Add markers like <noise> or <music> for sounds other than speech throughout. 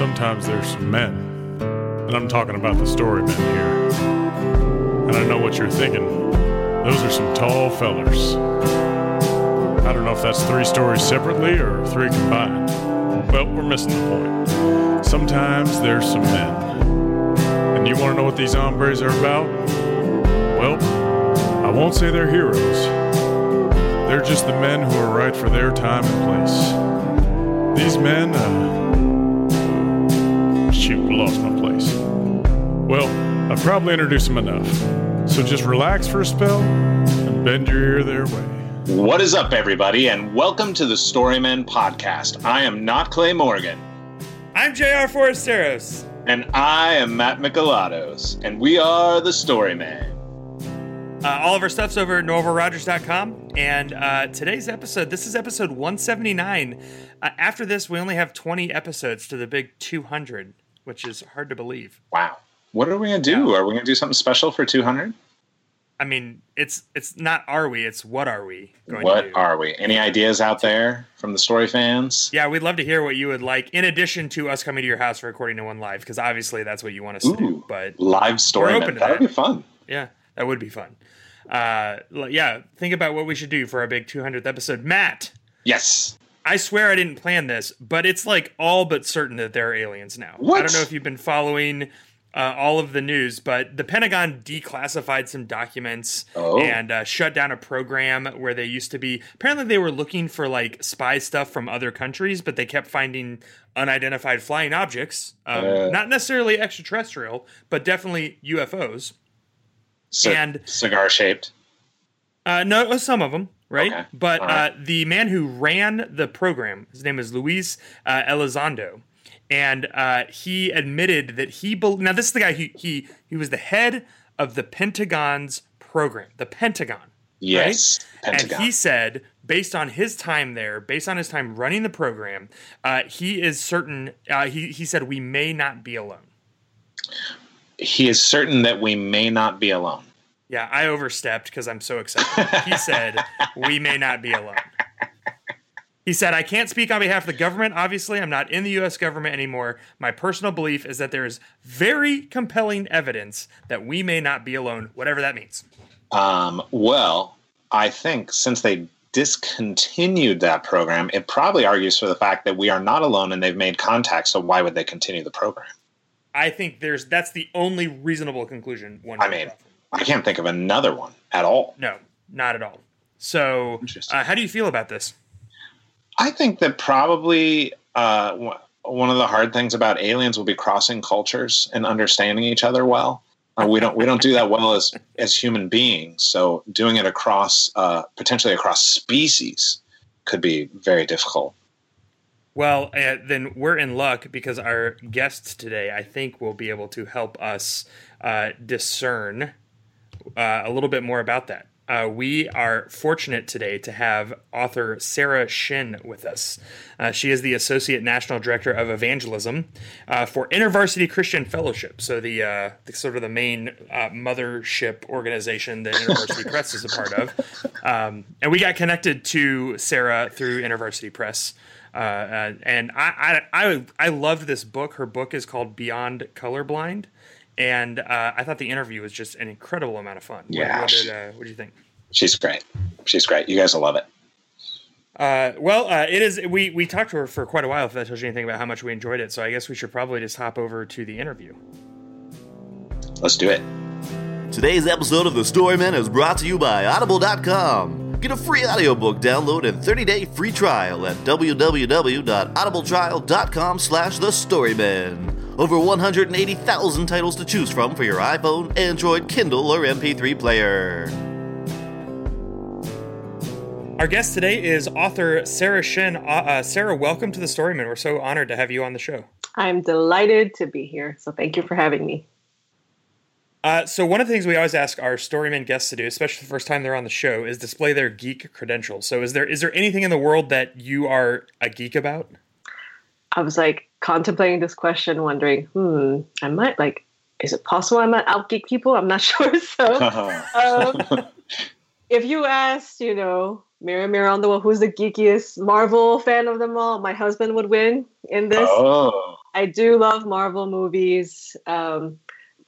sometimes there's some men. And I'm talking about the story men here. And I know what you're thinking. Those are some tall fellers. I don't know if that's three stories separately or three combined. Well, we're missing the point. Sometimes there's some men. And you want to know what these hombres are about? Well, I won't say they're heroes. They're just the men who are right for their time and place. These men, uh. Well, I've probably introduced them enough. So just relax for a spell and bend your ear their way. What is up, everybody, and welcome to the Storymen Podcast. I am not Clay Morgan, I'm JR Forasteros. and I am Matt Mikalatos, and we are the Storymen. Uh, all of our stuff's over at norvalrogers.com. And uh, today's episode, this is episode 179. Uh, after this, we only have 20 episodes to the big 200, which is hard to believe. Wow. What are we going to do? Are we going to do something special for 200? I mean, it's it's not are we, it's what are we going to What do. are we? Any ideas out there from the story fans? yeah, we'd love to hear what you would like, in addition to us coming to your house for recording to one live, because obviously that's what you want us to do. But Live story open Storymen. to That would be fun. yeah, that would be fun. Uh, yeah, think about what we should do for our big 200th episode. Matt, Yes. I swear I didn't plan this, but it's like all but certain that there are aliens now. I don't know if you've been following uh, all of the news, but the Pentagon declassified some documents Oh. and uh, shut down a program where they used to be. Apparently, they were looking for like spy stuff from other countries, but they kept finding unidentified flying objects. Um, Uh. not necessarily extraterrestrial, but definitely UFOs. C- And- cigar shaped. Uh, no, some of them, right? Okay. But right. uh, the man who ran the program, his name is Luis uh, Elizondo, and uh, he admitted that he bel now this is the guy who he he was the head of the Pentagon's program, the Pentagon. Yes. And Pentagon. he said, based on his time there, based on his time running the program, uh, he is certain. Uh, he he said we may not be alone. he is certain that we may not be alone. Yeah, I overstepped because I'm so excited. He said, <laughs> We may not be alone. He said, I can't speak on behalf of the government. Obviously, I'm not in the U.S. government anymore. My personal belief is that there is very compelling evidence that we may not be alone, whatever that means. Um, well, I think since they discontinued that program, it probably argues for the fact that we are not alone and they've made contact. So why would they continue the program? I think there's that's the only reasonable conclusion one I mean. I can't think of another one at all. No, not at all. So, uh, how do you feel about this? I think that probably uh, one of the hard things about aliens will be crossing cultures and understanding each other well. Uh, we don't we don't do that well as as human beings. So doing it across uh, potentially across species could be very difficult. Well, uh, then we're in luck because our guests today, I think, will be able to help us uh, discern uh, a little bit more about that. Uh, we are fortunate today to have author Sarah Shin with us. Uh, she is the Associate National Director of Evangelism uh, for InterVarsity Christian Fellowship. So the, uh, the sort of the main uh, mothership organization that InterVarsity <laughs> Press is a part of. Um, and we got connected to Sarah through InterVarsity Press. Uh, uh, and I, I, I, I loved this book. Her book is called Beyond Colorblind. And uh, I thought the interview was just an incredible amount of fun. What- Yeah, What, she- did, uh, what do you think? She's great. She's great. You guys will love it. Uh, well, uh, it is. We we talked to her for quite a while. If that tells you anything about how much we enjoyed it, so I guess we should probably just hop over to the interview. Let's do it. Today's episode of The Storyman is brought to you by Audible.com. Get a free audiobook download and 30-day free trial at www.audibletrial.com slash The Storyman. Over 180,000 titles to choose from for your iPhone, Android, Kindle, or MP3 player. Our guest today is author Sarah Shin. Uh, uh, Sarah, welcome to the Storyman. We're so honored to have you on the show. I'm delighted to be here. So thank you for having me. Uh, so one of the things we always ask our storyman guests to do, especially the first time they're on the show, is display their geek credentials. So is there is there anything in the world that you are a geek about? I was like contemplating this question, wondering, hmm, I might like, is it possible I might outgeek people? I'm not <laughs> sure. So <laughs> um, if you asked, you know, mirror, mirror on the wall, who's the geekiest Marvel fan of them all? My husband would win in this. Oh. I do love Marvel movies. Um,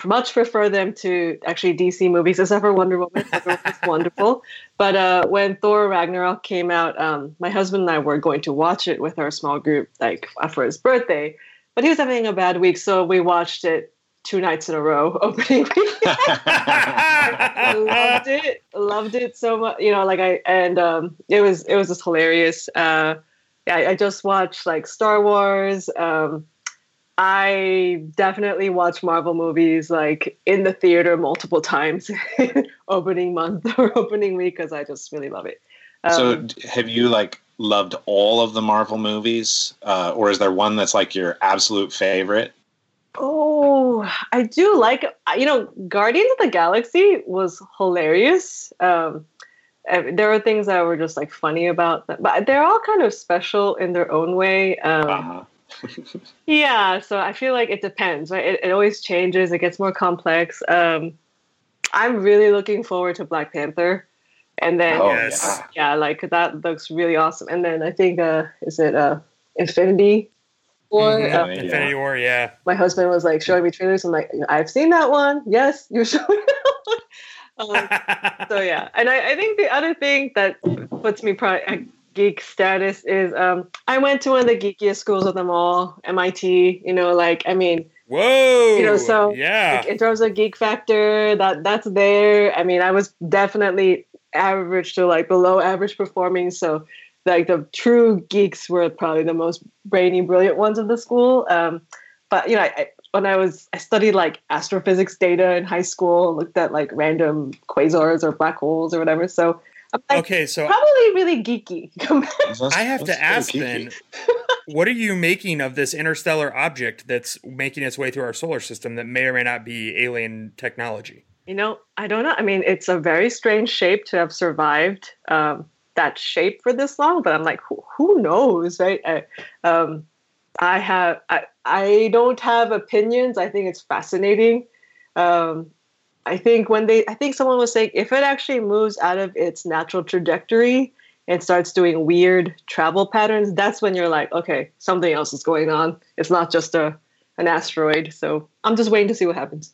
much prefer them to actually DC movies, except for Wonder Woman. Wonder Woman's <laughs> wonderful. But uh, when Thor Ragnarok came out, um, my husband and I were going to watch it with our small group, like for his birthday. But he was having a bad week, so we watched it two nights in a row <laughs> opening week. <laughs> I loved it. Loved it so much. You know, like I and um, it was it was just hilarious. Uh, yeah, I, I just watched like Star Wars. Um, I definitely watch Marvel movies like in the theater multiple times, <laughs> opening month or <laughs> opening week, because I just really love it. Um, so, have you like loved all of the Marvel movies, uh, or is there one that's like your absolute favorite? Oh, I do like you know Guardians of the Galaxy was hilarious. Um, there were things that were just like funny about them, but they're all kind of special in their own way. Um, Uh-huh. Yeah, so I feel like it depends, right? It, it always changes. It gets more complex. Um, I'm really looking forward to Black Panther, and then Oh, Yes. yeah. yeah, like that looks really awesome. And then I think uh, is it uh, Infinity War? Mhm. Uh, Yeah. Infinity War, yeah. my husband was like showing me trailers. I'm like, I've seen that one. Yes, you're <laughs> showing that one. Um, so yeah, and I, I think the other thing that puts me probably at geek status is um, I went to one of the geekiest schools of them all, MIT. You know, like I mean, Whoa. You know, so, yeah. like, in terms of geek factor, that that's there. I mean, I was definitely average to like below average performing. So like the true geeks were probably the most brainy, brilliant ones of the school. Um, but you know, I, when I was I studied like astrophysics data in high school, looked at like random quasars or black holes or whatever. So like, okay, so probably really geeky. <laughs> That's- I have to ask pretty then, what are you making of this interstellar object that's making its way through our solar system that may or may not be alien technology? You know, I don't know. I mean, it's a very strange shape to have survived um, that shape for this long, but I'm like, who, who knows, right? I, um, I have, I, I don't have opinions. I think it's fascinating. Um, I think when they, I think someone was saying if it actually moves out of its natural trajectory and starts doing weird travel patterns, that's when you're like, okay, something else is going on. It's not just a an asteroid. So I'm just waiting to see what happens.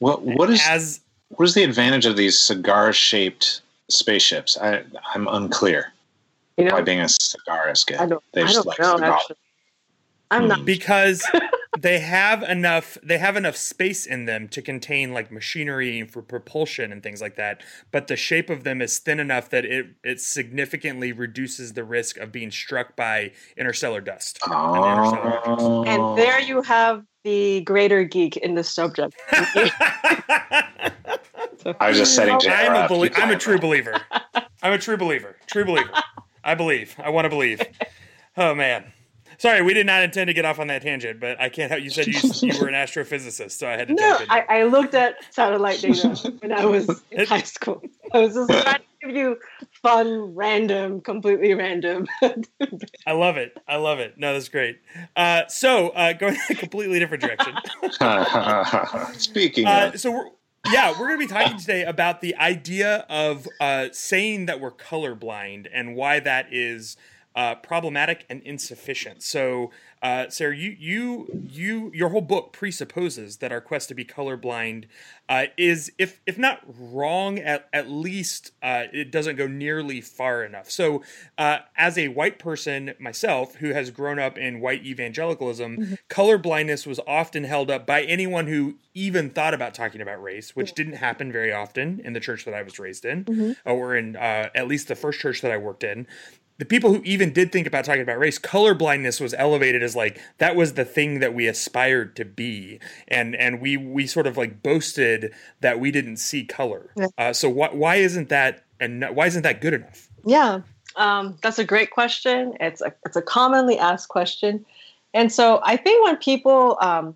What what is As what is the advantage of these cigar shaped spaceships? I I'm unclear. You know, Why being a cigar is good. I don't, They I just don't like know cigar. actually. I'm not. Hmm. because <laughs> they have enough they have enough space in them to contain like machinery for propulsion and things like that but the shape of them is thin enough that it it significantly reduces the risk of being struck by interstellar dust and the interstellar. Oh. And there you have the greater geek in the subject. <laughs> I was just setting JR I'm a, up. belie- I'm a true believer. I'm a true believer. True believer. I believe. I want to believe. Oh man. Sorry, we did not intend to get off on that tangent, but I can't help. You said you, you were an <laughs> astrophysicist, so I had to No. I, I looked at satellite data <laughs> when I was in It- high school. I was just trying to give you fun, random, completely random. I love it. I love it. No, that's great. Uh, so, uh, going in <laughs> a completely different direction. Speaking Uh, of, so we're yeah, we're going to be talking today about the idea of uh, saying that we're colorblind and why that is uh, problematic and insufficient. So, uh, Sarah, you you you your whole book presupposes that our quest to be colorblind uh, is, if if not wrong, at at least uh, it doesn't go nearly far enough. So, uh, as a white person myself who has grown up in white evangelicalism, color blindness was often held up by anyone who even thought about talking about race, which didn't happen very often in the church that I was raised in, or in uh, at least the first church that I worked in the people who even did think about talking about race, colorblindness was elevated as like that was the thing that we aspired to be, and and we we sort of like boasted that we didn't see color. Yeah. Uh, so why why isn't that and why isn't that good enough? yeah, um, that's a great question. It's a it's a commonly asked question, And so I think when people um,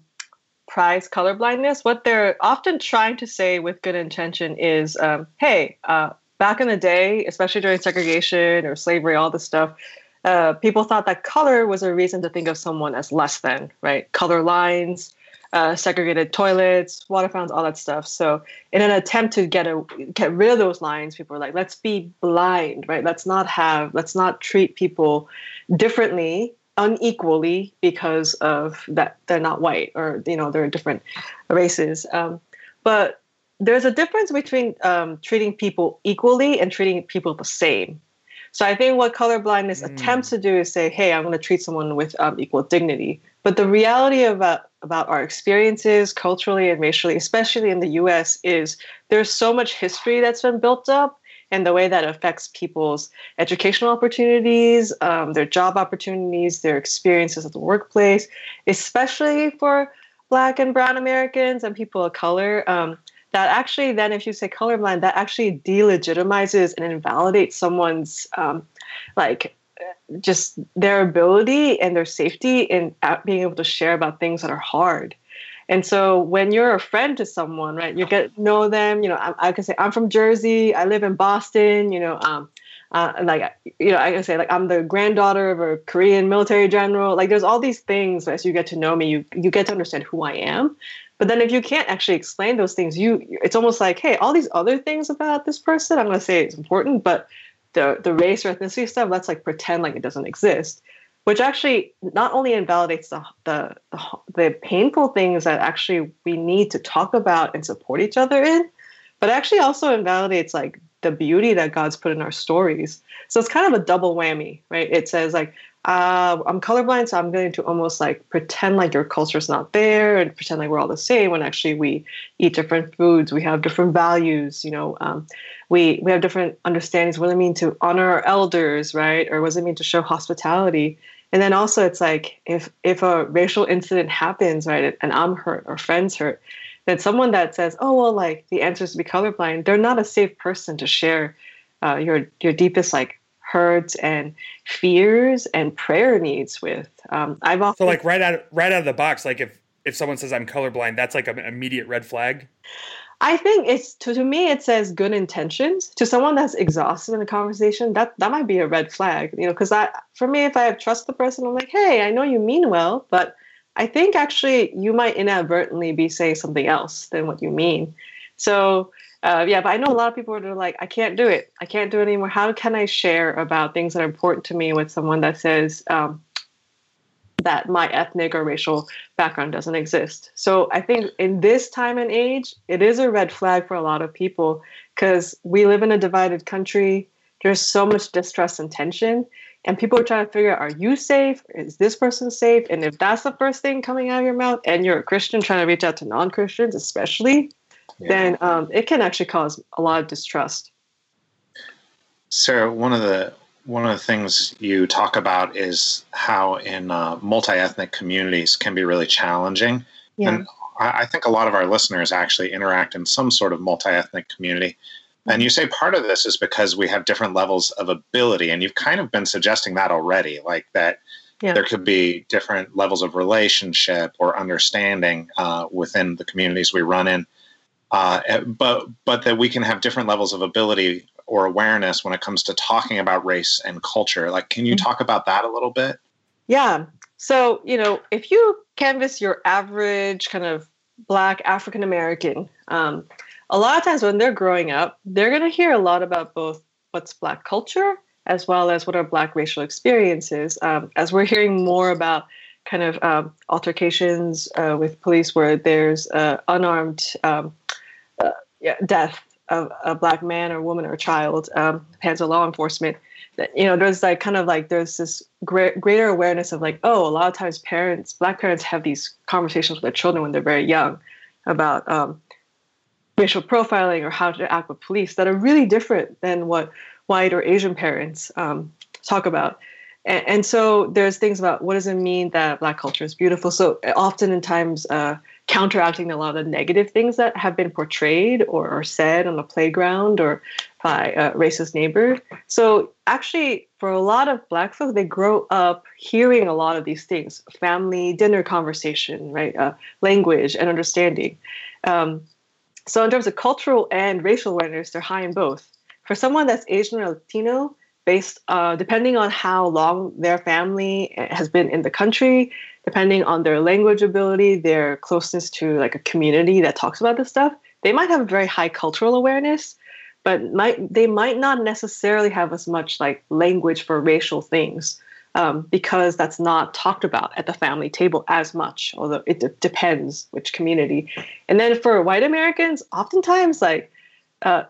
prize colorblindness, what they're often trying to say with good intention is, um, hey, uh, back in the day, especially during segregation or slavery, all this stuff, uh, people thought that color was a reason to think of someone as less than, right? Color lines, uh, segregated toilets, water fountains, all that stuff. So, in an attempt to get a get rid of those lines, people were like, "Let's be blind, right? Let's not have, let's not treat people differently, unequally because of that they're not white or you know they're different races." Um, but there's a difference between um, treating people equally and treating people the same. So I think what colorblindness mm. attempts to do is say, "Hey, I'm going to treat someone with um, equal dignity." But the reality about about our experiences culturally and racially, especially in the U.S., is there's so much history that's been built up, and the way that affects people's educational opportunities, um, their job opportunities, their experiences at the workplace, especially for Black and Brown Americans and people of color. Um, that actually, then, if you say colorblind, that actually delegitimizes and invalidates someone's um, like just their ability and their safety in being able to share about things that are hard. And so when you're a friend to someone, right, you get know them. You know, I, I can say I'm from Jersey. I live in Boston. You know, um, uh, like you know, I can say like I'm the granddaughter of a Korean military general. Like there's all these things as you get to know me, you you get to understand who I am. But then if you can't actually explain those things, you it's almost like, hey, all these other things about this person, I'm gonna say it's important, but the the race or ethnicity stuff, let's like pretend like it doesn't exist, which actually not only invalidates the the the, the painful things that actually we need to talk about and support each other in, but actually also invalidates like the beauty that God's put in our stories. So it's kind of a double whammy, right? It says like uh, I'm colorblind, so I'm going to almost like pretend like your culture is not there and pretend like we're all the same when actually we eat different foods, we have different values, you know, um, we we have different understandings. What does it mean to honor our elders, right? Or what does it mean to show hospitality? And then also, it's like if if a racial incident happens, right, and I'm hurt or friends hurt, then someone that says, "Oh well, like the answer is to be colorblind," they're not a safe person to share uh, your your deepest like hurts and fears and prayer needs with. Um, I've often so like right out right out of the box, like if if someone says I'm colorblind, that's like an immediate red flag. I think it's to, to me it says good intentions. To someone that's exhausted in a conversation, that that might be a red flag. You know, because I for me, if I have trust the person, I'm like, hey, I know you mean well, but I think actually you might inadvertently be saying something else than what you mean. So uh, yeah, but I know a lot of people are like, I can't do it. I can't do it anymore. How can I share about things that are important to me with someone that says um, that my ethnic or racial background doesn't exist? So I think in this time and age, it is a red flag for a lot of people because we live in a divided country. There's so much distrust and tension. And people are trying to figure out, are you safe? Is this person safe? And if that's the first thing coming out of your mouth, and you're a Christian trying to reach out to non Christians, especially, yeah. then um, it can actually cause a lot of distrust. Sarah, one of the one of the things you talk about is how in uh, multi-ethnic communities can be really challenging, yeah. and I, I think a lot of our listeners actually interact in some sort of multi-ethnic community. And you say part of this is because we have different levels of ability, and you've kind of been suggesting that already, like that yeah. there could be different levels of relationship or understanding uh, within the communities we run in uh, but but that we can have different levels of ability or awareness when it comes to talking about race and culture. Like, can you mm-hmm. talk about that a little bit? Yeah. So you know, if you canvass your average kind of Black African American, um, a lot of times when they're growing up, they're going to hear a lot about both what's Black culture as well as what are Black racial experiences. Um, as we're hearing more about kind of um, altercations uh, with police where there's uh, unarmed um, uh, yeah, death of a black man or woman or child, um, depends on law enforcement. That you know, there's like kind of like there's this great, greater awareness of like, oh, a lot of times parents, black parents, have these conversations with their children when they're very young about um, racial profiling or how to act with police that are really different than what white or Asian parents um, talk about. And, and, so there's things about what does it mean that black culture is beautiful. So often in times, uh, counteracting a lot of the negative things that have been portrayed or, or said on the playground or by a racist neighbor. So actually, for a lot of Black folks, they grow up hearing a lot of these things: family dinner conversation, right? Uh, language and understanding. Um, so in terms of cultural and racial awareness, they're high in both. For someone that's Asian or Latino, based uh, depending on how long their family has been in the country, depending on their language ability, their closeness to like a community that talks about this stuff, they might have a very high cultural awareness, but might they might not necessarily have as much like language for racial things um, because that's not talked about at the family table as much. Although it d- depends which community. And then for white Americans, oftentimes like uh,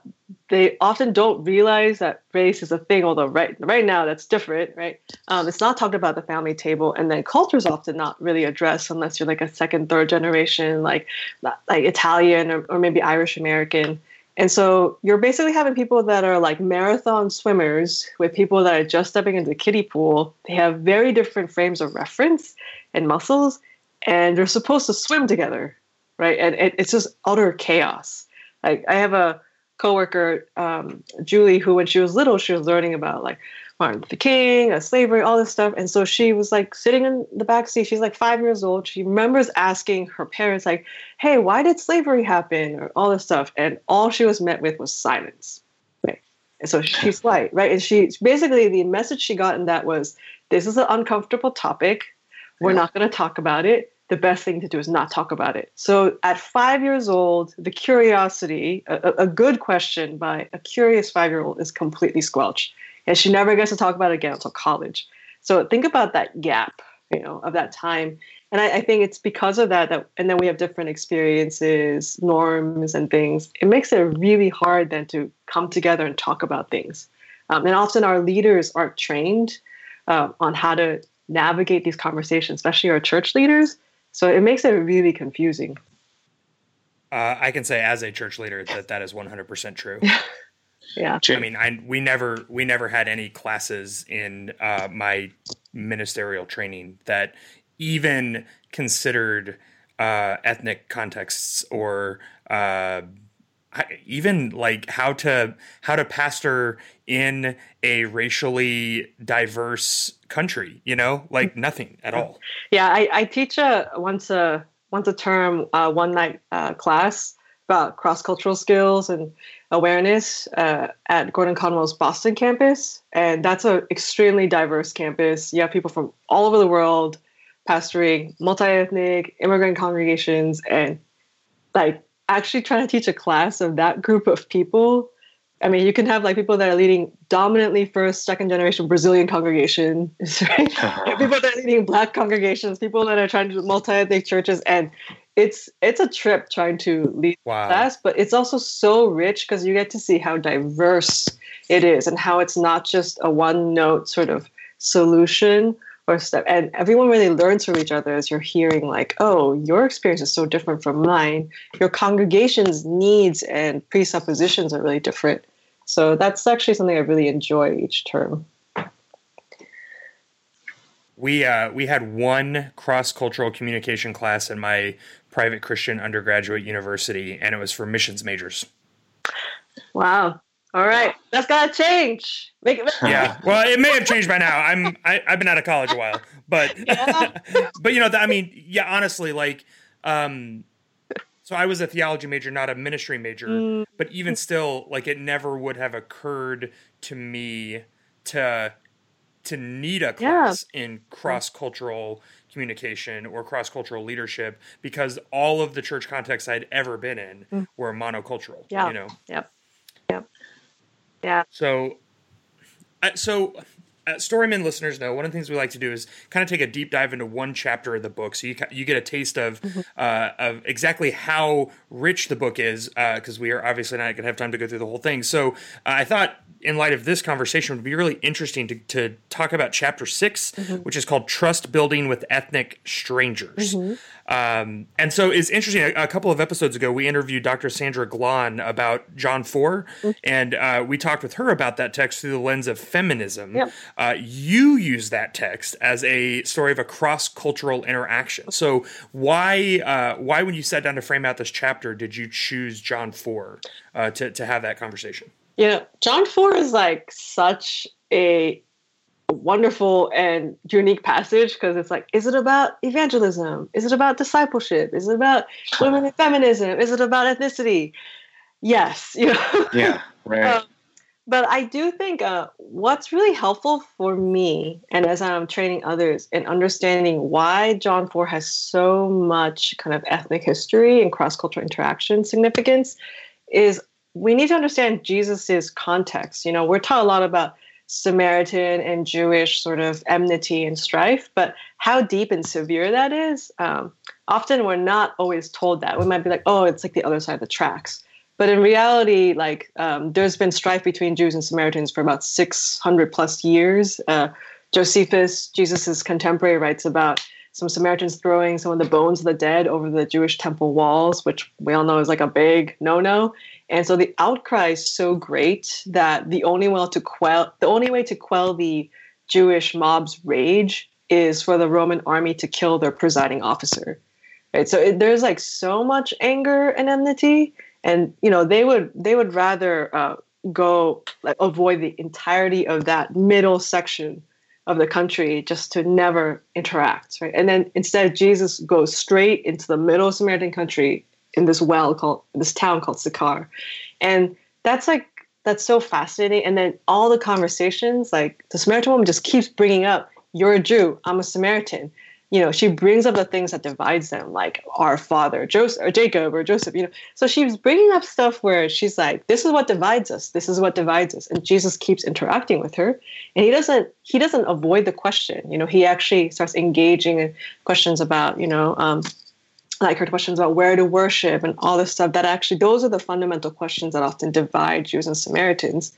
they often don't realize that race is a thing. Although right right now that's different, right? Um, it's not talked about the family table, and then culture is often not really addressed unless you're like a second, third generation, like like Italian or, or maybe Irish American. And so you're basically having people that are like marathon swimmers with people that are just stepping into the kiddie pool. They have very different frames of reference and muscles, and they're supposed to swim together, right? And it, it's just utter chaos. Like I have a coworker, um, Julie, who when she was little, she was learning about like Martin Luther King, slavery, all this stuff. And so she was like sitting in the back seat. She's like five years old. She remembers asking her parents, like, "Hey, why did slavery happen?" or all this stuff. And all she was met with was silence. Right. And so she's <laughs> white, right? And she basically the message she got in that was, "This is an uncomfortable topic. We're yeah. not going to talk about it." the best thing to do is not talk about it. So at five years old, the curiosity, a, a good question by a curious five year old is completely squelched. And she never gets to talk about it again until college. So think about that gap, you know, of that time. And I, I think it's because of that that and then we have different experiences, norms and things. It makes it really hard then to come together and talk about things. Um, and often our leaders aren't trained uh, on how to navigate these conversations, especially our church leaders. So it makes it really confusing. Uh, I can say as a church leader that that is 100% true. <laughs> yeah. I mean, I, we never we never had any classes in uh, my ministerial training that even considered uh, ethnic contexts or uh, even like how to how to pastor in a racially diverse country you know like nothing at all yeah i, I teach a once a once a term uh, one night uh, class about cross-cultural skills and awareness uh, at gordon conwell's boston campus. And that's an extremely diverse campus. You have people from all over the world pastoring multi-ethnic immigrant congregations and like actually trying to teach a class of that group of people I mean, you can have like people that are leading dominantly first, second generation Brazilian congregations, <laughs> right? Uh-huh. people that are leading black congregations, people that are trying to do multi-ethnic churches, and it's it's a trip trying to lead wow. class, but it's also so rich because you get to see how diverse it is and how it's not just a one-note sort of solution or stuff. And everyone really learns from each other as you're hearing, like, oh, your experience is so different from mine. Your congregation's needs and presuppositions are really different. So that's actually something I really enjoy each term. We uh, we had one cross cultural communication class in my private Christian undergraduate university, and it was for missions majors. Wow, all right, that's gotta change. Make it. <laughs> Yeah, well, it may have changed by now. I'm I, i have been out of college a while, but yeah. <laughs> but you know, I mean, yeah, honestly, like, um, so I was a theology major, not a ministry major, mm. but even still, like, it never would have occurred to me to to need a class yeah. in cross cultural communication or cross cultural leadership because all of the church contexts I'd ever been in mm. were monocultural. Yeah. You know. Yep. Yep. Yeah. So, so uh, Storymen listeners know one of the things we like to do is kind of take a deep dive into one chapter of the book, so you you get a taste of mm-hmm. uh, of exactly how rich the book is, because uh, we are obviously not going to have time to go through the whole thing. So uh, I thought, in light of this conversation, it would be really interesting to, to talk about chapter 6 mm-hmm. which is called "Trust Building with Ethnic Strangers." Mm-hmm. Um, and so it's interesting. A, a, couple of episodes ago, we interviewed Dr. Sandra Glahn about John 4, mm-hmm. and uh, we talked with her about that text through the lens of feminism. Yep. Uh, you use that text as a story of a cross cultural interaction. So why uh, why when you sat down to frame out this chapter did you choose John 4 uh, to to have that conversation? You know, John 4 is like such a wonderful and unique passage because it's like, is it about evangelism? Is it about discipleship? Is it about women and feminism? Is it about ethnicity? Yes, <laughs> you know. Yeah, right. Um, but I do think uh, what's really helpful for me, and as I'm training others in understanding why John 4 has so much kind of ethnic history and cross cultural interaction significance, is we need to understand Jesus's context. You know, we're taught a lot about Samaritan and Jewish sort of enmity and strife, but how deep and severe that is, um, often we're not always told that. We might be like, oh, it's like the other side of the tracks. But in reality, like um, there's been strife between Jews and Samaritans for about 600 plus years. Uh, Josephus, Jesus's contemporary, writes about some Samaritans throwing some of the bones of the dead over the Jewish temple walls, which we all know is like a big no-no. And so the outcry is so great that the only way to quell the only way to quell the Jewish mob's rage is for the Roman army to kill their presiding officer. Right? So it, there's like so much anger and enmity and you know they would they would rather uh, go like avoid the entirety of that middle section of the country just to never interact right and then instead jesus goes straight into the middle of samaritan country in this well called this town called sychar and that's like that's so fascinating and then all the conversations like the samaritan woman just keeps bringing up you're a jew i'm a samaritan you know, she brings up the things that divides them, like our father, Joseph or Jacob or Joseph, you know. So she's bringing up stuff where she's like, this is what divides us. This is what divides us. And Jesus keeps interacting with her. And he doesn't he doesn't avoid the question. You know, he actually starts engaging in questions about, you know, um, like her questions about where to worship and all this stuff that actually those are the fundamental questions that often divide Jews and Samaritans.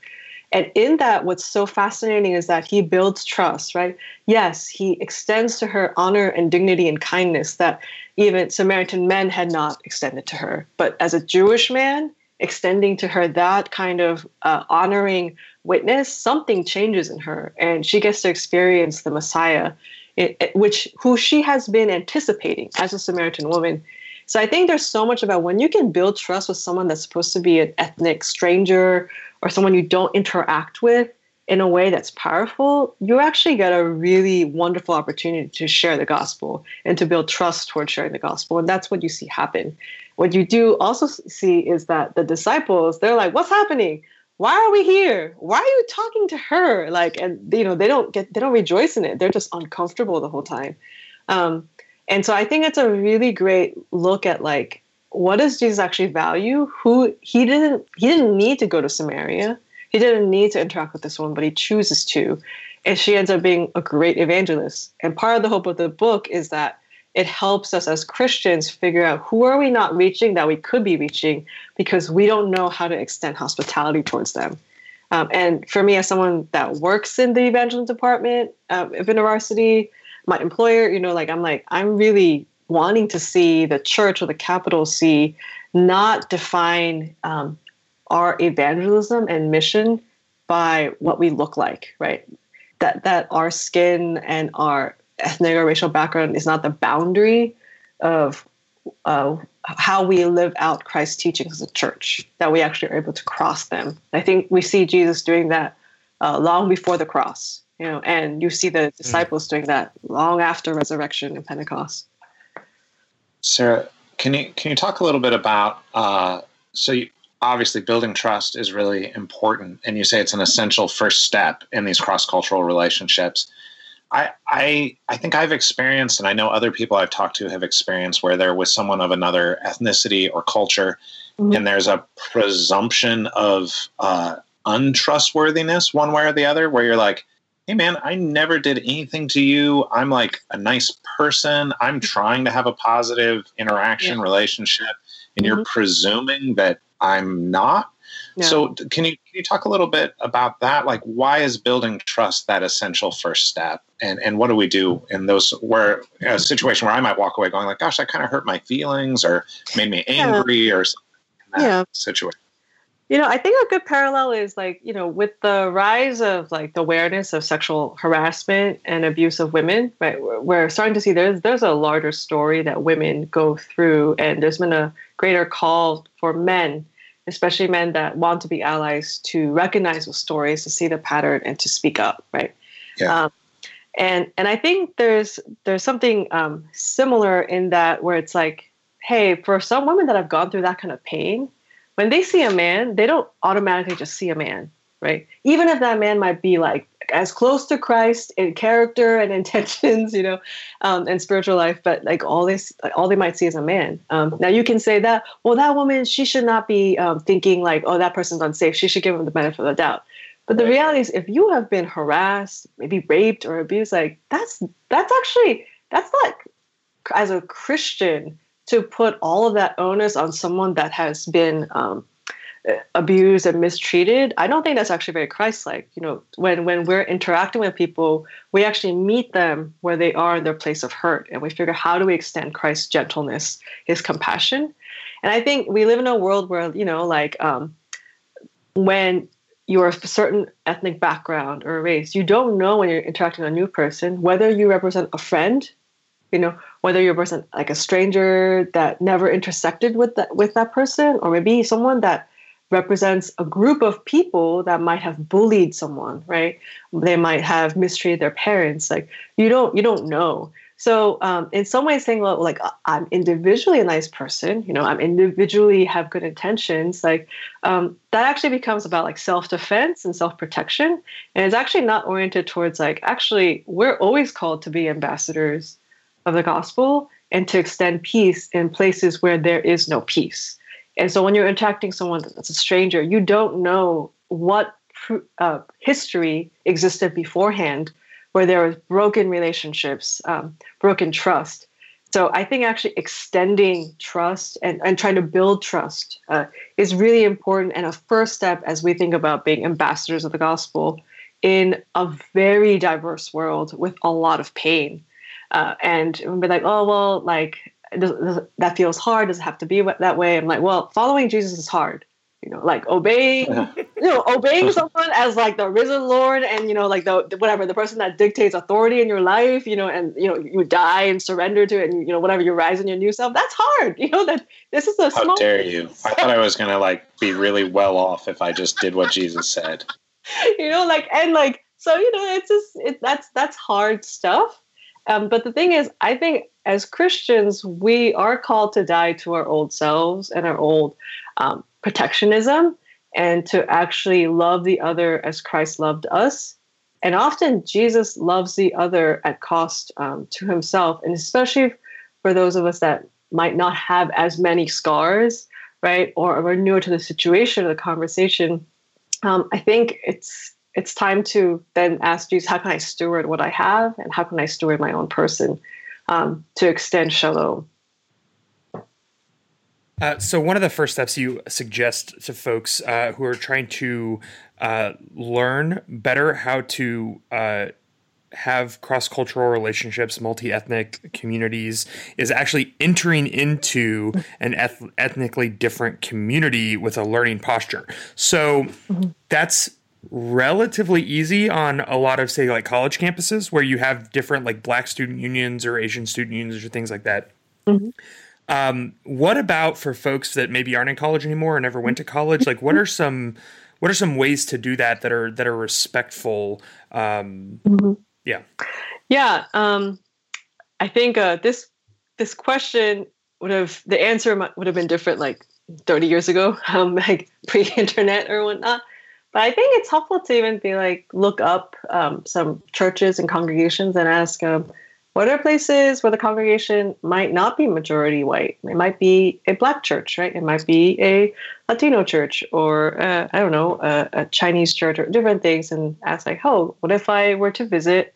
And in that, what's so fascinating is that he builds trust, right? Yes, he extends to her honor and dignity and kindness that even Samaritan men had not extended to her. But as a Jewish man, extending to her that kind of uh, honoring witness, something changes in her, and she gets to experience the Messiah, it, which who she has been anticipating as a Samaritan woman. So I think there's so much about when you can build trust with someone that's supposed to be an ethnic stranger or someone you don't interact with in a way that's powerful, you actually get a really wonderful opportunity to share the gospel and to build trust towards sharing the gospel. And that's what you see happen. What you do also see is that the disciples, they're like, what's happening? Why are we here? Why are you talking to her? Like, and you know, they don't get, they don't rejoice in it. They're just uncomfortable the whole time. Um, and so I think it's a really great look at like what does Jesus actually value? Who he didn't he didn't need to go to Samaria. He didn't need to interact with this woman, but he chooses to. And she ends up being a great evangelist. And part of the hope of the book is that it helps us as Christians figure out who are we not reaching that we could be reaching because we don't know how to extend hospitality towards them. Um, and for me, as someone that works in the evangelism department uh, of InterVarsity, my employer, you know, like I'm like, I'm really wanting to see the church or the capital C not define um, our evangelism and mission by what we look like, right? That that our skin and our ethnic or racial background is not the boundary of uh, how we live out Christ's teachings as a church. That we actually are able to cross them. I think we see Jesus doing that uh, long before the cross, you know, and you see the mm. disciples doing that long after resurrection and Pentecost. Sarah, can you can you talk a little bit about uh, so you, obviously building trust is really important, and you say it's an essential first step in these cross cultural relationships. I, I I think I've experienced, and I know other people I've talked to have experienced, where they're with someone of another ethnicity or culture, mm-hmm. and there's a presumption of uh, untrustworthiness, one way or the other, where you're like, hey man, I never did anything to you. I'm like a nice person. I'm trying to have a positive interaction, yeah. relationship, and mm-hmm. you're presuming that I'm not. So can you can you talk a little bit about that? Like why is building trust that essential first step? And and what do we do in those where a situation where I might walk away going like, gosh, that kind of hurt my feelings or made me angry yeah. or something yeah. situation. You know, I think a good parallel is like, you know, with the rise of like the awareness of sexual harassment and abuse of women, right? We're starting to see there's there's a larger story that women go through, and there's been a greater call for men especially men that want to be allies, to recognize those stories, to see the pattern, and to speak up, right? Yeah. Um, and and I think there's there's something um, similar in that where it's like, hey, for some women that have gone through that kind of pain, when they see a man, they don't automatically just see a man, right? Even if that man might be like as close to Christ in character and <laughs> intentions, you know, um, and spiritual life, but like all this, all they might see is a man. Um, now you can say that, well, that woman, she should not be um, thinking like, oh, that person's unsafe. She should give him the benefit of the doubt. But the reality is, if you have been harassed, maybe raped or abused, like that's that's actually that's not as a Christian to put all of that onus on someone that has been um, abused and mistreated i don't think that's actually very christ-like. You know when when we're interacting with people we actually meet them where they are in their place of hurt and we figure how do we extend christ's gentleness his compassion. And i think we live in a world where you know like um, when you're a certain ethnic background or race you don't know when you're interacting with a new person whether you represent a friend you know whether you're a person like a stranger that never intersected with that with that person or maybe someone that represents a group of people that might have bullied someone right? They might have mistreated their parents like you don't you don't know. So um, in some ways saying well like i'm individually a nice person you know i'm individually have good intentions like um, that actually becomes about like self-defense and self-protection. And it's actually not oriented towards like actually we're always called to be ambassadors of the gospel and to extend peace in places where there is no peace and so when you're interacting someone that's a stranger, you don't know what uh, history existed beforehand where there was broken relationships, um, broken trust. So I think actually extending trust and, and trying to build trust uh, is really important and a first step as we think about being ambassadors of the gospel in a very diverse world with a lot of pain. Uh, and be like, oh well, like that feels hard. Does it have to be that way? I'm like, well, following Jesus is hard. You know, like obeying, <laughs> you know, obeying <laughs> someone as like the risen Lord, and you know, like the whatever the person that dictates authority in your life. You know, and you know, you die and surrender to it, and you know, whatever you rise in your new self. That's hard. <laughs> You know that this is a How small. dare you? I thought I was gonna like be really well off if I just did what Jesus said. you know, like and like so, you know, it's just it, that's that's hard stuff. Um, but the thing is, I think as Christians, we are called to die to our old selves and our old um, protectionism and to actually love the other as Christ loved us. And often Jesus loves the other at cost um, to himself, and especially for those of us that might not have as many scars, right, or are newer to the situation or the conversation. Um, I think it's it's time to then ask Jesus, how can I steward what I have, and how can I steward my own person? um, to extend shalom. Uh, so, one of the first steps you suggest to folks uh, who are trying to uh, learn better how to uh, have cross cultural relationships, multi ethnic communities, is actually entering into an eth- ethnically different community with a learning posture. So, mm-hmm. that's relatively easy on a lot of say like college campuses where you have different like black student unions or asian student unions or things like that mm-hmm. um, what about for folks that maybe aren't in college anymore or never went to college like what are some what are some ways to do that that are that are respectful um, mm-hmm. yeah yeah um, i think uh, this this question would have the answer would have been different like 30 years ago <laughs> um, like pre-internet or whatnot but I think it's helpful to even be like look up um, some churches and congregations and ask um, what are places where the congregation might not be majority white. It might be a black church, right? It might be a Latino church, or uh, I don't know, a, a, Chinese church, or different things. And ask like, oh, what if I were to visit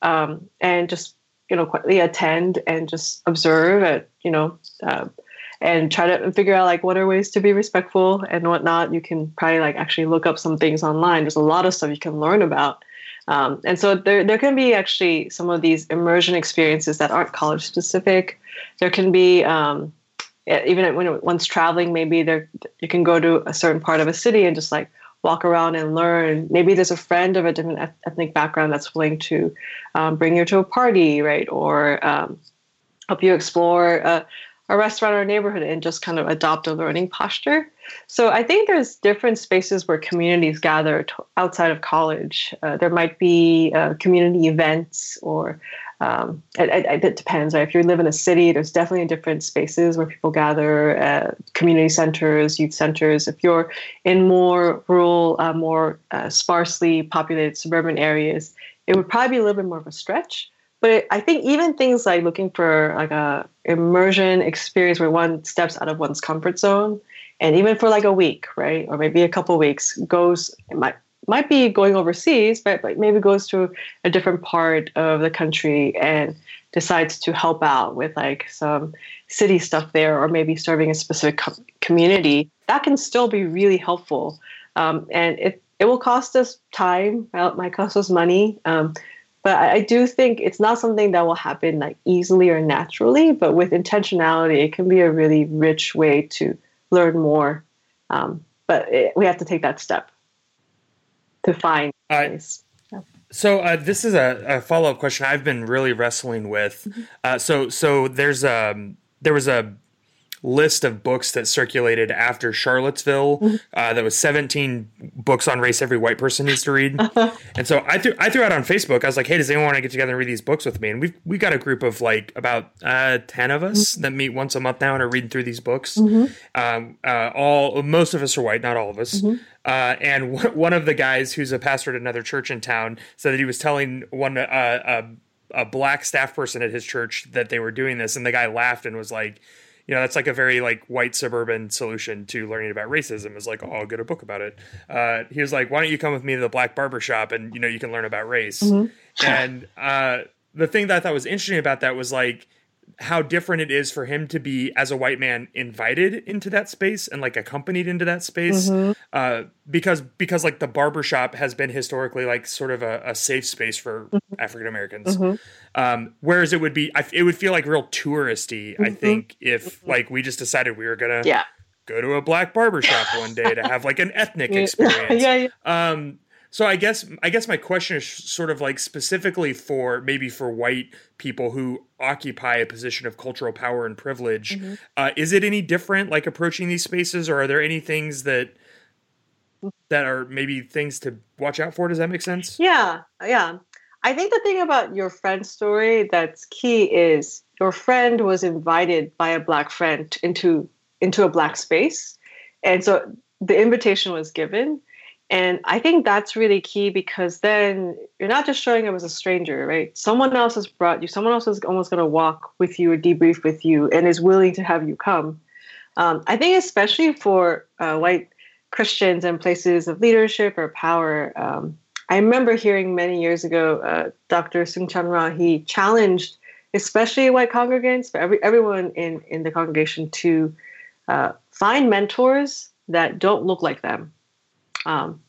um, and just you know quietly attend and just observe at you know. Uh, and try to figure out like what are ways to be respectful and whatnot. You can probably like actually look up some things online. There's a lot of stuff you can learn about. Um, and so there, there can be actually some of these immersion experiences that aren't college specific. There can be um, even when one's traveling, maybe there you can go to a certain part of a city and just like walk around and learn. Maybe there's a friend of a different ethnic background that's willing to um, bring you to a party, right, or um, help you explore. Uh, a restaurant or neighborhood and just kind of adopt a learning posture. So I think there's different spaces where communities gather t- outside of college. Uh, there might be uh, community events or um, it, it, it, depends. Right? If you live in a city, there's definitely different spaces where people gather, uh, community centers, youth centers. If you're in more rural, uh, more uh, sparsely populated suburban areas, it would probably be a little bit more of a stretch. But I think even things like looking for like a immersion experience where one steps out of one's comfort zone, and even for like a week, right, or maybe a couple weeks, goes it might might be going overseas, but, but maybe goes to a different part of the country and decides to help out with like some city stuff there, or maybe serving a specific com- community. That can still be really helpful, um, and it it will cost us time. It might cost us money. Um, but I, do think it's not something that will happen like easily or naturally, but with intentionality, it can be a really rich way to learn more. Um, but it, we have to take that step to find uh, So uh, this is a, a follow up question I've been really wrestling with. Mm-hmm. Uh, so so there's um there was a list of books that circulated after Charlottesville. Mm-hmm. Uh, that was 17 books on race every white person needs to read. <laughs> and so I threw I threw out on Facebook. I was like, "Hey, does anyone want to get together and read these books with me?" And we've we got a group of like about uh, 10 of us mm-hmm. that meet once a month now and are reading through these books. Mm-hmm. Um, uh, all most of us are white, not all of us. Mm-hmm. Uh, and w- one of the guys who's a pastor at another church in town said that he was telling one uh, a black staff person at his church that they were doing this, and the guy laughed and was like you know that's like a very like white suburban solution to learning about racism is like oh i'll get a book about it uh, he was like why don't you come with me to the black barber shop and you know you can learn about race mm-hmm. and uh, the thing that i thought was interesting about that was like how different it is for him to be as a white man invited into that space and like accompanied into that space mm-hmm. uh, because because like the barbershop has been historically like sort of a, a safe space for mm-hmm. african americans mm-hmm. um, whereas it would be it would feel like real touristy i mm-hmm. think if mm-hmm. like we just decided we were gonna yeah go to a black barbershop one day to have like an ethnic <laughs> experience <laughs> yeah, yeah. um so I guess I guess my question is sort of like specifically for maybe for white people who occupy a position of cultural power and privilege. Mm-hmm. Uh, is it any different, like approaching these spaces, or are there any things that that are maybe things to watch out for? Does that make sense? Yeah, yeah. I think the thing about your friend's story that's key is your friend was invited by a black friend into into a black space, and so the invitation was given and I think that's really key because then you're not just showing up as a stranger, right? Someone else has brought you, someone else is almost going to walk with you or debrief with you and is willing to have you come. Um, I think, especially for uh, white Christians and places of leadership or power, um, I remember hearing many years ago uh, Dr. Soong-Chan Rah, he challenged especially white congregants, but every, everyone in, in the congregation to uh, find mentors that don't look like them um,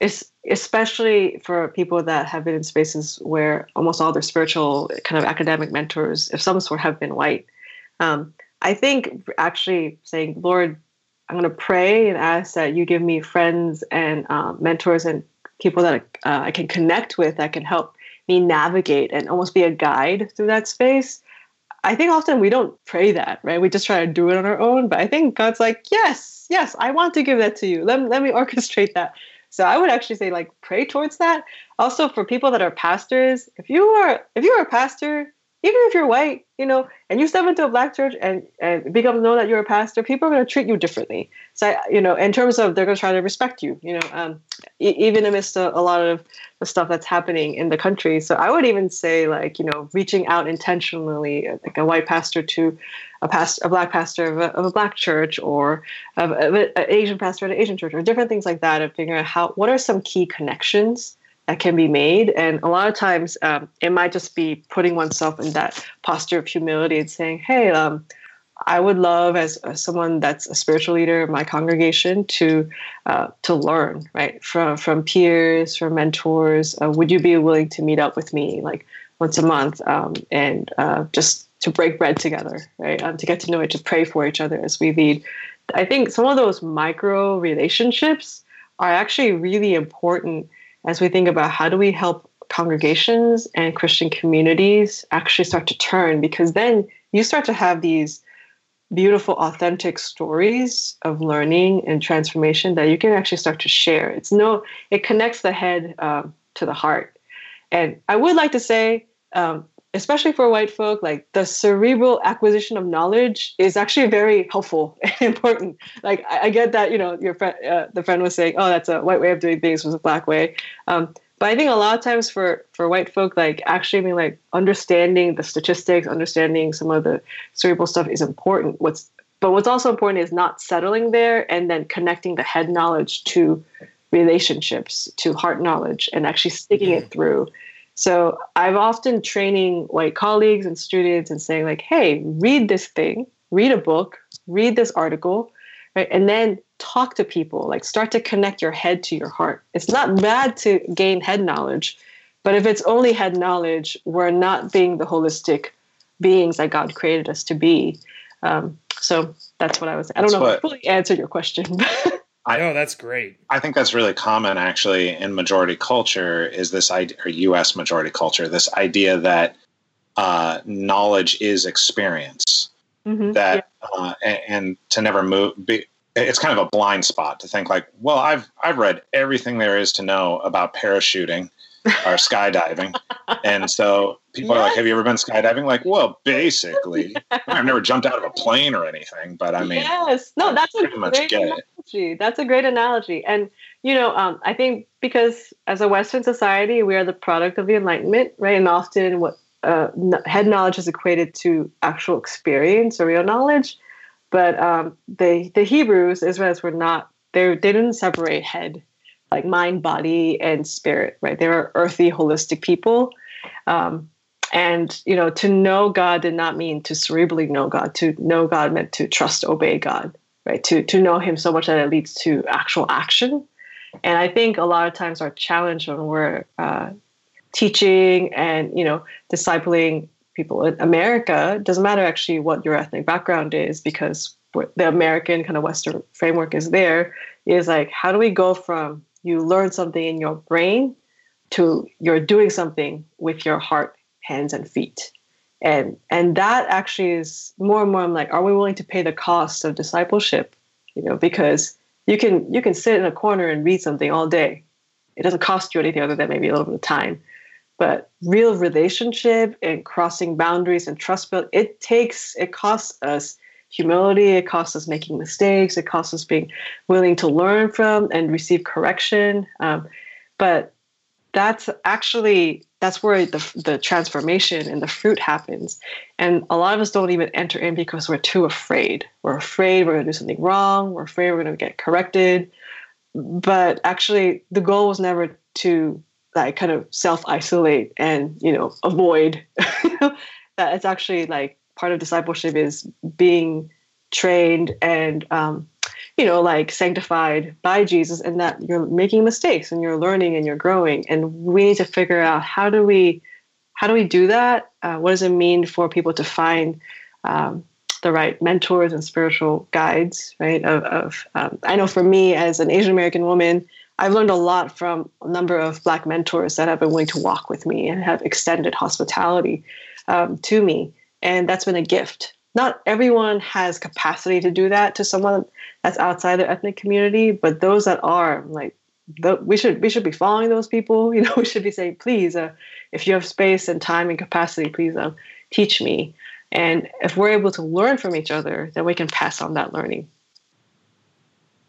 it's especially for people that have been in spaces where almost all their spiritual kind of academic mentors of some sort have been white. Um, I think actually saying, Lord, I'm going to pray and ask that you give me friends and um, mentors and people that uh, I can connect with that can help me navigate and almost be a guide through that space. I think often we don't pray that, right? We just try to do it on our own. But I think God's like, yes, yes, I want to give that to you. Let, let me <laughs> orchestrate that. So I would actually say like pray towards that. Also for people that are pastors, if you are if you are a pastor, even if you're white, you know, and you step into a black church and and become know that you're a pastor, people are going to treat you differently. So you know, in terms of they're going to try to respect you, you know, um, e- even amidst a, a, lot of the stuff that's happening in the country. So I would even say like you know, reaching out intentionally, like a white pastor to a past a black pastor of a, of a black church or of, of an Asian pastor at an Asian church or different things like that, and figuring out how what are some key connections can be made. And a lot of times um, it might just be putting oneself in that posture of humility and saying, hey, um, I would love as, someone that's a spiritual leader in my congregation to uh, to learn right from from peers, from mentors. Uh, would you be willing to meet up with me like once a month um, and uh, just to break bread together, right? Um, to get to know it, to pray for each other as we lead. I think some of those micro relationships are actually really important as we think about how do we help congregations and Christian communities actually start to turn because then you start to have these beautiful, authentic stories of learning and transformation that you can actually start to share. It's no, it connects the head um, to the heart. And I would like to say, um, especially for white folk, like the cerebral acquisition of knowledge is actually very helpful <laughs> and important. Like I, I get that, you know, your friend, uh, the friend was saying, "Oh, that's a white way of doing things," was a black way. Um, but I think a lot of times for for white folk, like actually being like understanding the statistics, understanding some of the cerebral stuff is important. What's but what's also important is not settling there and then connecting the head knowledge to relationships, to heart knowledge, and actually sticking it through. So I've often training white colleagues and students and saying like, hey, read this thing, read a book, read this article, right, and then talk to people like start to connect your head to your heart. It's not bad to gain head knowledge but if it's only head knowledge we're not being the holistic beings that god created us to be. Um, so that's what i was i don't That's know if i fully answered your question <laughs> I- oh, that's great. I think that's really common actually in majority culture is this idea, or U.S. majority culture, this idea that uh, knowledge is experience. Mhm. That uh, and, and to never move. Be, it's kind of a blind spot to think like, well, I've I've read everything there is to know about parachuting or skydiving, and so people are like, "Have you ever been skydiving?" Like, well, basically, <laughs> I've never jumped out of a plane or anything, but I mean, yes. No that's a pretty much great get it. analogy. That's a great analogy. And you know um, i think because as a western society we are the product of the enlightenment right? And often what uh, head knowledge is equated to actual experience or real knowledge. But um, the the hebrews israelites were not they they didn't separate head like mind body and spirit right? They were earthy holistic people. Um, and you know to know god did not mean to cerebrally know god. To know god meant to trust obey god right? To to know him so much that it leads to actual action. And i think a lot of times our challenge when we're uh, teaching and you know discipling people in america doesn't matter actually what your ethnic background is because the american kind of western framework is there is like how do we go from you learn something in your brain to you're doing something with your heart hands and feet. And and that actually is more and more i'm like are we willing to pay the cost of discipleship? You know because you can you can sit in a corner and read something all day. It doesn't cost you anything other than maybe a little bit of time. But real relationship and crossing boundaries and trust build it takes it costs us humility. It costs us making mistakes. It costs us being willing to learn from and receive correction. Um, but that's actually that's where the, the transformation and the fruit happens. And a lot of us don't even enter in because we're too afraid. We're afraid we're going to do something wrong. We're afraid we're going to get corrected. But actually the goal was never to like kind of self-isolate and you know avoid. <laughs> That it's actually like part of discipleship is being trained and um, you know like sanctified by jesus and that you're making mistakes and you're learning and you're growing. And we need to figure out how do we how do we do that? Uh, what does it mean for people to find um, the right mentors and spiritual guides right? Of, of um, i know for me as an asian american woman i've learned a lot from a number of black mentors that have been willing to walk with me and have extended hospitality um, to me and that's been a gift. Not everyone has capacity to do that to someone that's outside their ethnic community but those that are like th- we should we should be following those people. <laughs> You know we should be saying please uh, if you have space and time and capacity please um, teach me. And if we're able to learn from each other then we can pass on that learning.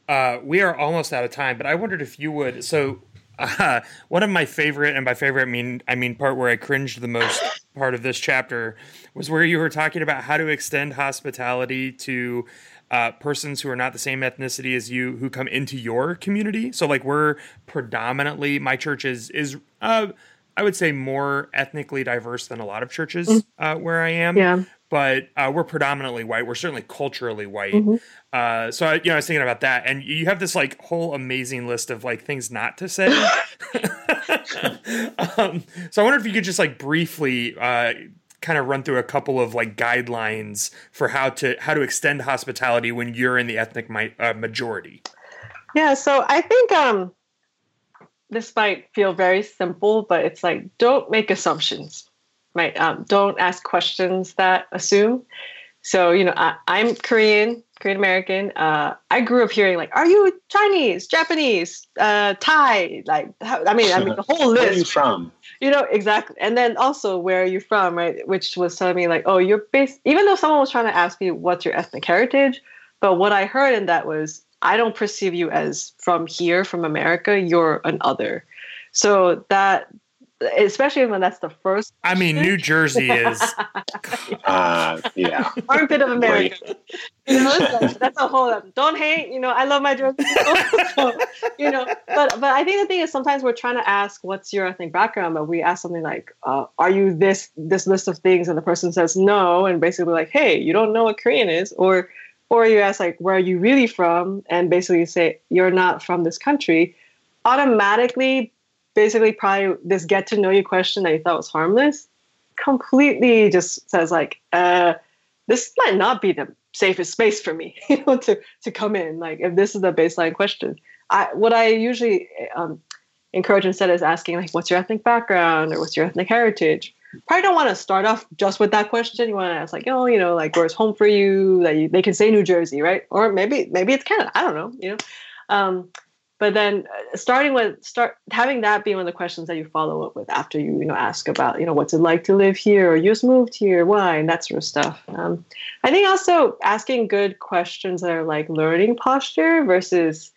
Uh, we are almost out of time, but I wondered if you would. So, <laughs> uh, one of my favorite, and by favorite I mean I mean part where I cringed the most part of this chapter was where you were talking about how to extend hospitality to uh, persons who are not the same ethnicity as you who come into your community. So, like we're predominantly my church is is uh, I would say more ethnically diverse than a lot of churches uh, where I am. Yeah but uh, we're predominantly white. We're certainly culturally white. Uh, so I, you know, I was thinking about that, and you have this like whole amazing list of like things not to say. <laughs> um, so I wonder if you could just like briefly uh, kind of run through a couple of like guidelines for how to how to extend hospitality when you're in the ethnic mi- uh, majority. Yeah, so I think um, this might feel very simple, but it's like don't make assumptions, right? Um, don't ask questions that assume. So you know, I, I'm Korean, Korean American. Uh, I grew up hearing like, "Are you Chinese, Japanese, uh, Thai?" Like, how, I mean, I mean the <laughs> whole list. Where are you from? You know exactly, and then also where are you from, right? Which was telling me like, oh, you're based. Even though someone was trying to ask me what's your ethnic heritage, but what I heard in that was, I don't perceive you as from here, from America. You're an other. So that, especially when that's the first. I mean, New Jersey is <laughs> Uh, yeah. armpit of America. You know, like, that's a whole. Don't hate. You know, I love my Jersey. so, <laughs> you know, but but I think the thing is sometimes we're trying to ask what's your ethnic background, but we ask something like, uh, "Are you this this list of things?" And the person says no, and basically like, "Hey, you don't know what Korean is," or or you ask like, "Where are you really from?" And basically you say you're not from this country. Automatically, basically, probably this get to know you question that you thought was harmless completely just says like uh this might not be the safest space for me <laughs> you know to to come in. Like if this is the baseline question i what i usually um, encourage instead is asking like what's your ethnic background or what's your ethnic heritage? Probably don't want to start off just with that question. You want to ask like oh you know like where's home for you? That you, they can say new jersey right? Or maybe maybe it's canada. I don't know you know? Um, but then uh, starting with start having that be one of the questions that you follow up with after you you know ask about you know what's it like to live here? Or you just moved here. Why? And that sort of stuff. Um, i think also asking good questions that are like learning posture versus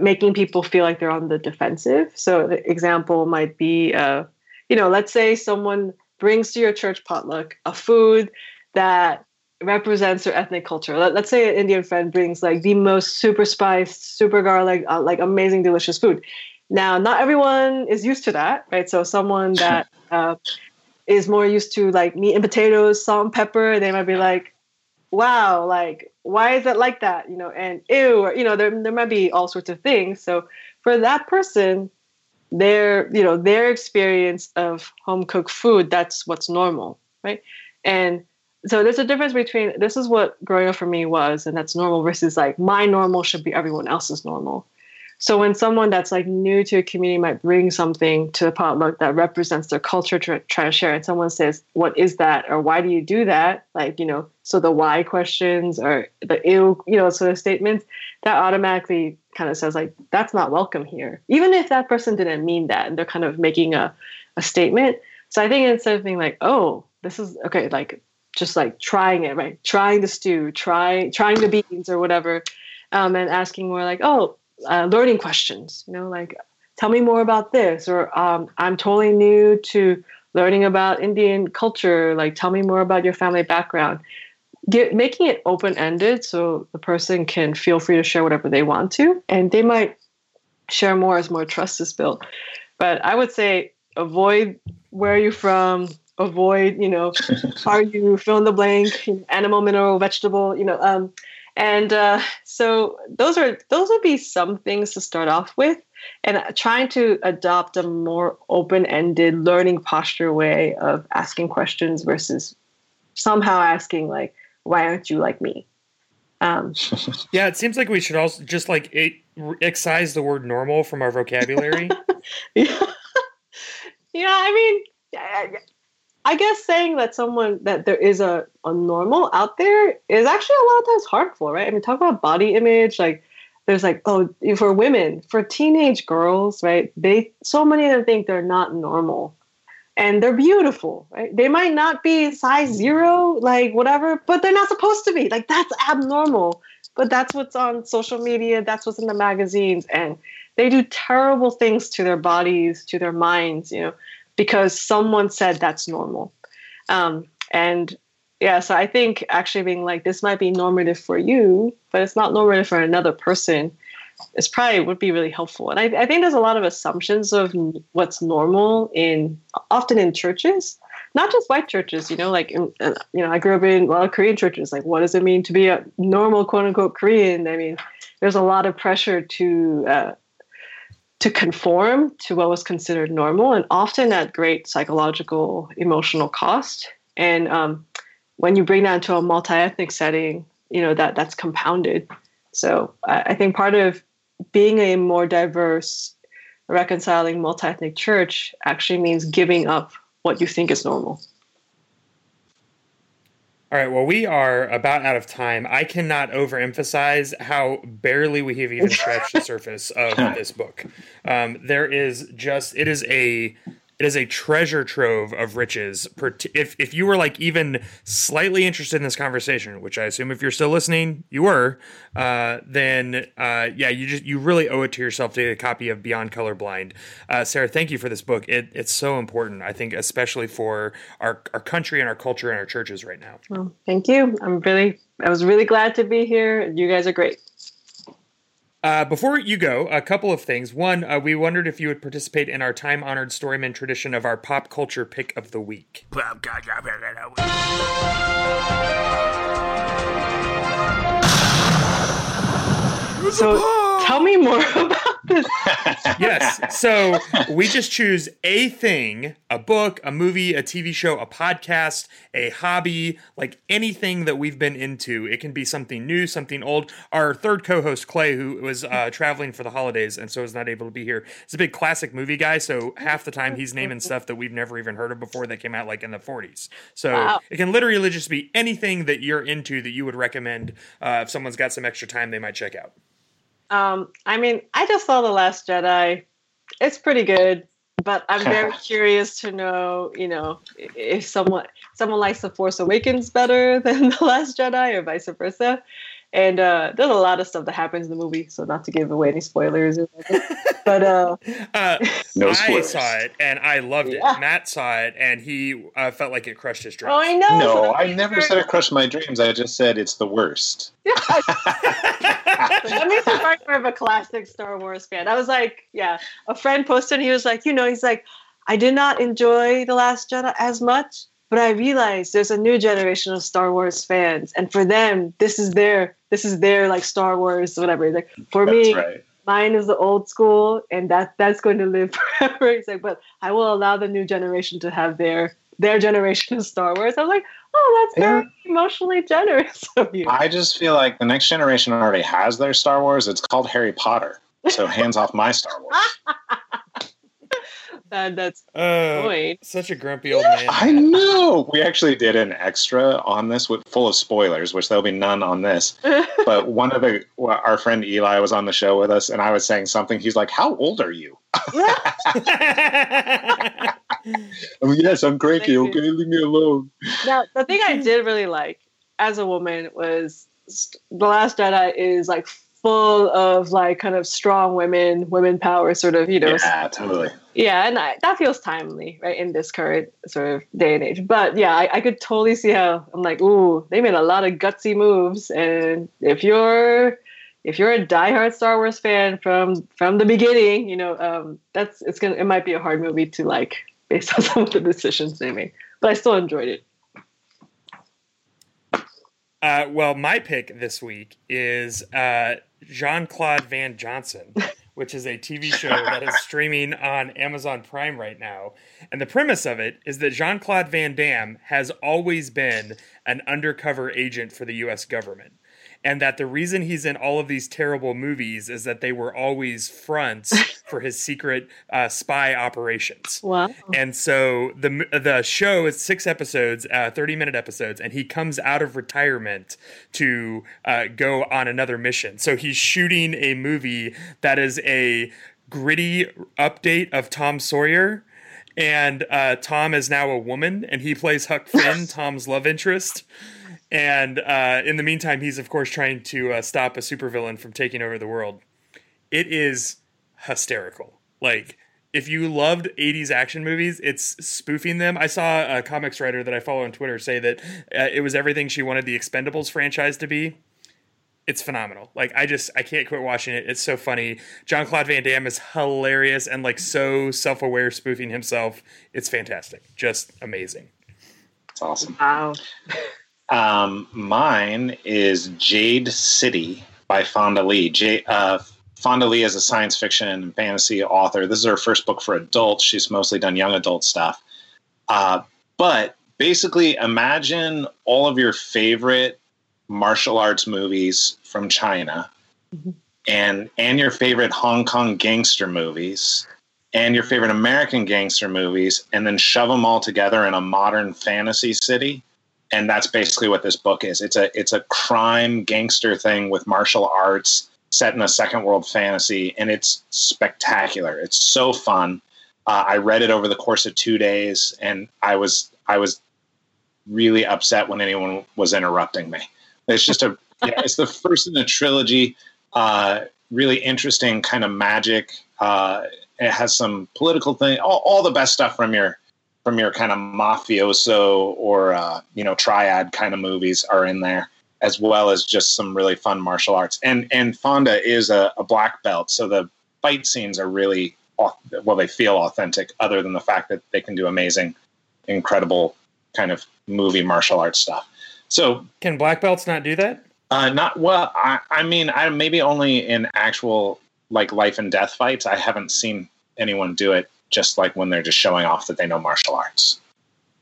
making people feel like they're on the defensive. So the example might be uh, you know let's say someone brings to your church potluck a food that represents their ethnic culture. Let, us say an Indian friend brings like the most super spiced, super garlic, uh, like amazing, delicious food. Now, not everyone is used to that, right? So, someone that uh, is more used to like meat and potatoes, salt and pepper, they might be like, "Wow, like why is it like that?" You know, and ew, or, you know, there there might be all sorts of things. So, for that person, their you know their experience of home cooked food, that's what's normal, right? And so there's a difference between this is what growing up for me was and that's normal versus like my normal should be everyone else's normal. So when someone that's like new to a community might bring something to the potluck that represents their culture to try to share and someone says what is that? or why do you do that? like you know so the why questions or the ill you know sort of statements that automatically kind of says like that's not welcome here. Even if that person didn't mean that and they're kind of making a, a statement. So i think instead of being like oh this is okay like just like trying it, right? Trying the stew, try trying the beans or whatever, um, and asking more like, oh, uh, learning questions. You know, like tell me more about this, or um, I'm totally new to learning about Indian culture. Like tell me more about your family background. Get, making it open ended so the person can feel free to share whatever they want to, and they might share more as more trust is built. But I would say avoid where are you from avoid, you know, <laughs> are you fill in the blank, animal, mineral, vegetable, you know, um, and uh, so those are those would be some things to start off with, and trying to adopt a more open-ended learning posture way of asking questions versus somehow asking like, "Why aren't you like me?" Um, <laughs> yeah, it seems like we should also just like it, excise the word normal from our vocabulary. <laughs> yeah. yeah, I mean, I guess saying that someone that there is a, a normal out there is actually a lot of times harmful, right? I mean, talk about body image, like there's like, oh, for women, for teenage girls, right? They so many of them think they're not normal. And they're beautiful, right? They might not be size zero, like whatever, but they're not supposed to be. Like that's abnormal. But that's what's on social media, that's what's in the magazines, and they do terrible things to their bodies, to their minds, you know because someone said that's normal. Um, and yeah, so I think actually being like, this might be normative for you, but it's not normative for another person, is probably would be really helpful. And I, I think there's a lot of assumptions of what's normal in often in churches, not just white churches. You know, like in, uh, you know, I grew up in a lot of Korean churches. Like, what does it mean to be a normal quote unquote Korean? I mean, there's a lot of pressure to uh, to conform to what was considered normal and often at great psychological emotional cost. And um, when you bring that into a multi-ethnic setting you know that that's compounded. So I, I think part of being a more diverse reconciling multi-ethnic church actually means giving up what you think is normal All right. Well, we are about out of time. I cannot overemphasize how barely we have even scratched the <laughs> surface of this book. Um, there is just it is a it is a treasure trove of riches. If if you were like even slightly interested in this conversation, which I assume if you're still listening, you were, uh, then uh, yeah, you just you really owe it to yourself to get a copy of Beyond Colorblind. Uh, Sarah, thank you for this book. It, it's so important, I think, especially for our our country and our culture and our churches right now. Well, thank you. I'm really I was really glad to be here. You guys are great. Uh, before you go, a couple of things. One, uh, we wondered if you would participate in our time honored StoryMen tradition of our pop culture pick of the week. So tell me more <laughs> about this. <laughs> yes. So we just choose a thing a book, a movie, a TV show, a podcast, a hobby, like anything that we've been into. It can be something new, something old. Our third co host, Clay, who was uh, traveling for the holidays and so is not able to be here, is a big classic movie guy. So half the time he's naming stuff that we've never even heard of before that came out like in the 40s. So wow. it can literally just be anything that you're into that you would recommend uh, if someone's got some extra time they might check out. Um, I mean, I just saw The Last Jedi. It's pretty good, but I'm <laughs> very curious to know, you know, if someone someone likes The Force Awakens better <laughs> than The Last Jedi or vice versa. And uh, there's a lot of stuff that happens in the movie, so not to give away any spoilers. but uh, <laughs> uh, <laughs> no I saw it and I loved it. Yeah. Matt saw it and he uh, felt like it crushed his dreams. Oh, I know. No, I never said it crushed my dreams. I just said it's the worst. <laughs> That makes me more of a classic Star Wars fan. I was like, yeah, a friend posted. He was like, you know, he's like, I did not enjoy the Last Jedi as much but I realized there's a new generation of Star Wars fans, and for them, this is their this is their like Star Wars whatever. Like for that's me, right. mine is the old school, and that that's going to live <laughs> forever. He's like, but I will allow the new generation to have their their generation of Star Wars. I'm like, oh, that's very yeah. emotionally generous <laughs> of you. I just feel like the next generation already has their Star Wars. It's called Harry Potter. So hands off my Star Wars. <laughs> that that's uh, such a grumpy old man. I know. We actually did an extra on this with full of spoilers, which there'll be none on this. <laughs> but one of the our friend Eli was on the show with us, and I was saying something. He's like, "How old are you?" <laughs> <laughs> I mean, yes, I'm cranky. Okay, leave me alone. Now, the thing I did really like as a woman was the Last Jedi is like full of like kind of strong women, women power, sort of, you know. Yeah, totally. Yeah, and I, that feels timely, right, in this current sort of day and age. But yeah, I, I could totally see how I'm like, ooh, they made a lot of gutsy moves, and if you're if you're a diehard Star Wars fan from from the beginning, you know, um, that's it's gonna it might be a hard movie to like <laughs> based on some of the decisions they made. But I still enjoyed it. Uh, well, my pick this week is uh, Jean Claude Van Johnson, <laughs> which is a TV show that is streaming on Amazon Prime right now. And the premise of it is that Jean Claude Van Damme has always been an undercover agent for the US government and that the reason he's in all of these terrible movies is that they were always fronts <laughs> for his secret uh, spy operations. Wow! And so the the show is six episodes, uh, thirty minute episodes, and he comes out of retirement to uh, go on another mission. So he's shooting a movie that is a gritty update of Tom Sawyer and uh, Tom is now a woman, and he plays Huck Finn, <laughs> Tom's love interest. And uh, in the meantime, he's of course trying to uh, stop a supervillain from taking over the world. It is hysterical. Like if you loved 80s action movies, it's spoofing them. I saw a comics writer that I follow on Twitter say that uh, it was everything she wanted the Expendables franchise to be. It's phenomenal. Like I just I can't quit watching it. It's so funny. Jean Claude Van Damme is hilarious and like so self aware spoofing himself. It's fantastic. Just amazing. It's awesome. Wow. <laughs> Um, mine is Jade City by Fonda Lee. J- uh, Fonda Lee is a science fiction and fantasy author. This is her first book for adults. She's mostly done young adult stuff. Uh, but basically, imagine all of your favorite martial arts movies from China, mm-hmm. and and your favorite Hong Kong gangster movies, and your favorite American gangster movies, and then shove them all together in a modern fantasy city and that's basically what this book is. It's a it's a crime gangster thing with martial arts set in a second world fantasy, and it's spectacular. It's so fun. Uh, I read it over the course of two days, and I was I was really upset when anyone was interrupting me. It's just a <laughs> yeah, it's the first in the trilogy. Uh, really interesting kind of magic. Uh, it has some political thing, all, all the best stuff from your from your kind of mafioso or uh, you know triad kind of movies are in there, as well as just some really fun martial arts. And and Fonda is a, a black belt, so the fight scenes are really well, they feel authentic. Other than the fact that they can do amazing, incredible kind of movie martial arts stuff. So can black belts not do that? Uh, not well. I, I mean, I maybe only in actual like life and death fights. I haven't seen anyone do it just like when they're just showing off that they know martial arts.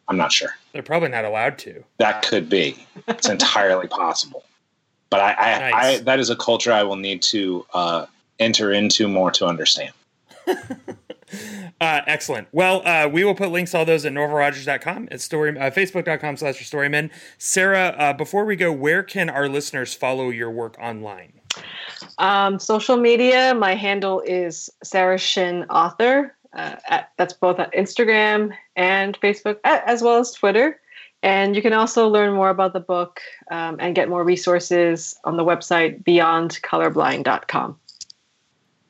I'm not sure. They're probably not allowed to. That could be. It's entirely possible. But I, I, nice. I, that is a culture I will need to uh, enter into more to understand. <laughs> Uh, excellent. Well, uh, we will put links to all those at norvalrogers.com. at story, uh, facebook.com slash storymen. Sarah, uh, before we go, where can our listeners follow your work online? Um, social media, my handle is Sarah Shin Author. Uh, at, that's both on Instagram and Facebook, as well as Twitter. And you can also learn more about the book um, and get more resources on the website beyondcolorblind.com.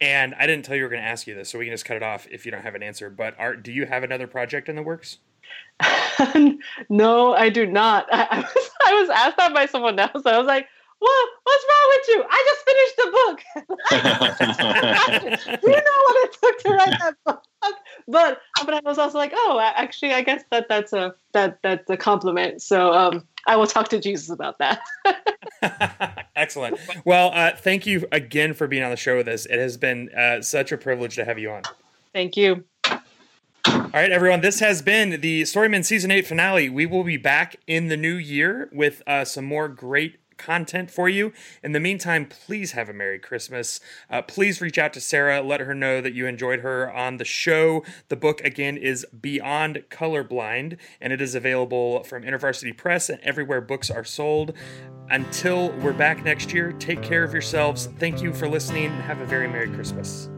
And I didn't tell you we were going to ask you this, so we can just cut it off if you don't have an answer. But are, do you have another project in the works? <laughs> no, I do not. I, I, was, I was asked that by someone else. I was like, what? What's wrong with you? I just finished the book. <laughs> <laughs> do you know what it took to write that book? But but I was also like, oh, actually, I guess that that's a that that's a compliment. So um, I will talk to Jesus about that. <laughs> Excellent. Well, uh, thank you again for being on the show with us. It has been uh, such a privilege to have you on. Thank you. All right, everyone. This has been the StoryMen Season 8 finale. We will be back in the new year with uh, some more great content for you. In the meantime, please have a Merry Christmas. Uh, please reach out to Sarah, let her know that you enjoyed her on the show. The book, again, is Beyond Colorblind, and it is available from InterVarsity Press and everywhere books are sold. Until we're back next year, take care of yourselves. Thank you for listening, and have a very Merry Christmas.